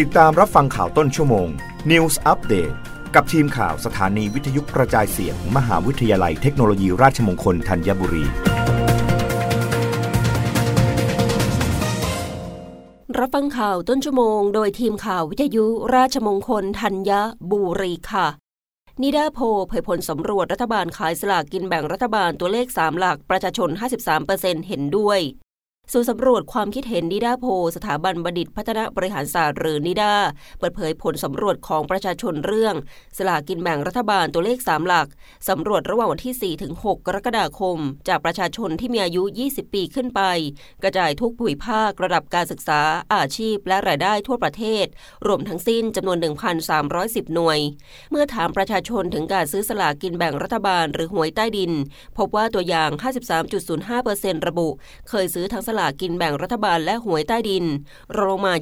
ติดตามรับฟังข่าวต้นชั่วโมง News Update กับทีมข่าวสถานีวิทยุกระจายเสียงมมหาวิทยาลัยเทคโนโลยีราชมงคลธัญบุรี รับฟังข่าวต้นชั่วโมง โดยทีมข่าววิทยุราชมงคลธัญบุรีค่ะ นิดาโพเผยผลสำรวจรัฐบาลขายสลากกินแบ่งรัฐบาลตัวเลข 3 หลักประชาชน 53%เห็นด้วย ส่วนสำรวจความคิดเห็นนิดาโพสถาบันบัณฑิตพัฒนาบริหารศาสตร์หรือนิดา เปิดเผยผลสำรวจของประชาชนเรื่อง สลากินแบ่งรัฐบาลตัวเลข 3 หลัก สำรวจระหว่างวันที่ 4 ถึง 6 กรกฎาคม จากประชาชนที่มีอายุ 20 ปีขึ้นไป กระจายทุกภูมิภาคระดับการศึกษา อาชีพ และรายได้ทั่วประเทศ รวมทั้งสิ้นจำนวน 1,310 หน่วย เมื่อถามประชาชนถึงการซื้อสลากินแบ่งรัฐบาลหรือหวยใต้ดิน พบว่าตัวอย่าง 53.05%ระบุ เคยซื้อทั้งลากกินแบ่งรัฐบาลและหวยใต้ดินรลงมา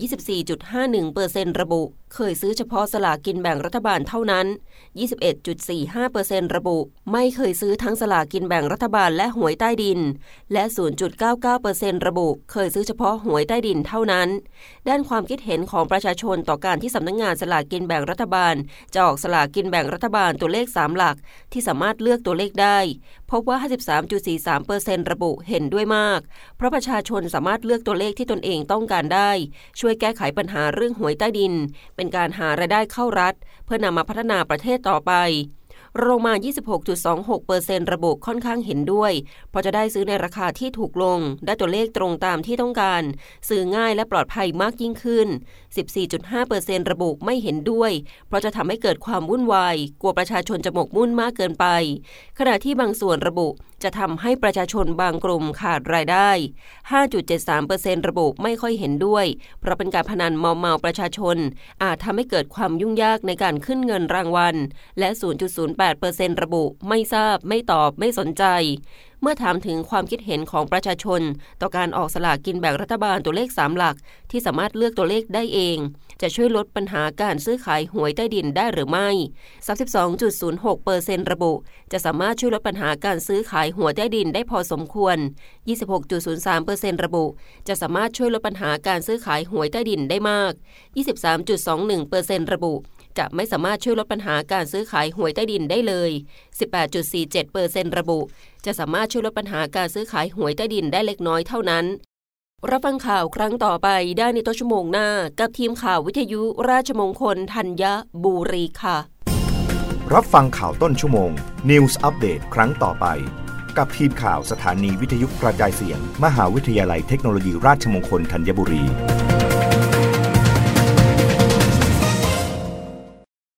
24.51%ระบุ เคยซื้อเฉพาะสลากกินแบ่งรัฐบาลเท่านั้น 21.45%ระบุ ไม่เคยซื้อทั้งสลากกินแบ่งรัฐบาลและหวยใต้ดิน และ 0.99%ระบุ เคยซื้อเฉพาะหวยใต้ดินเท่านั้น ด้านความคิดเห็นของประชาชนต่อการที่สำนักงงานสลากกินแบ่งรัฐบาลจะออกสลากกินแบ่งรัฐบาลตัวเลข 3 หลัก ที่สามารถเลือกตัวเลขได้ พบว่า 53.43%ระบุเห็นด้วยมาก เพราะประชาชนสามารถเลือกตัวเลขที่ตนเองต้องการได้ ช่วยแก้ไขปัญหาเรื่องหวยใต้ดินเป็นการหารายได้เข้ารัฐ เพื่อนำมาพัฒนาประเทศต่อไปลงมา 26.26%ระบุค่อนข้างเห็นด้วย เพราะจะได้ซื้อในราคาที่ถูกลง ได้ตัวเลขตรงตามที่ต้องการ ซื้อง่ายและปลอดภัยมากยิ่งขึ้น 14.5%ระบุไม่เห็นด้วย เพราะจะทำให้เกิดความวุ่นวาย กลัวประชาชนจะหมกมุ่นมากเกินไป ขณะที่บางส่วนระบุ จะทำให้ประชาชนบางกลุ่มขาดรายได้ 5.73%ระบุไม่ค่อยเห็นด้วย เพราะเป็นการพนันมอมเมาประชาชน อาจทำให้เกิดความยุ่งยากในการขึ้นเงินรางวัล และ 0.08%ระบุไม่ทราบ ไม่ตอบ ไม่สนใจ เมื่อถามถึงความคิดเห็นของประชาชน ต่อการออกสลากกินแบ่งรัฐบาลตัวเลข 3 หลัก ที่สามารถเลือกตัวเลขได้เอง จะช่วยลดปัญหาการซื้อขายหวยใต้ดินได้หรือไม่ 32.06%ระบุ จะสามารถช่วยลดปัญหาการซื้อขายหวยใต้ดินได้พอสมควร 26.03%ระบุ จะสามารถช่วยลดปัญหาการซื้อขายหวยใต้ดินได้มาก 23.21%ระบุ จะไม่สามารถช่วยลดปัญหาการซื้อขายหวยใต้ดินได้เลย 18.47%ระบุ จะสามารถช่วยลดปัญหาการซื้อขายหวยใต้ดินได้เล็กน้อยเท่านั้น รับฟังข่าวครั้งต่อไปได้ในต้นชั่วโมงหน้า กับทีมข่าววิทยุราชมงคลธัญบุรีค่ะ รับฟังข่าวต้นชั่วโมง News อัปเดตครั้งต่อไป กับทีมข่าวสถานีวิทยุกระจายเสียง มหาวิทยาลัยเทคโนโลยีราชมงคลธัญบุรี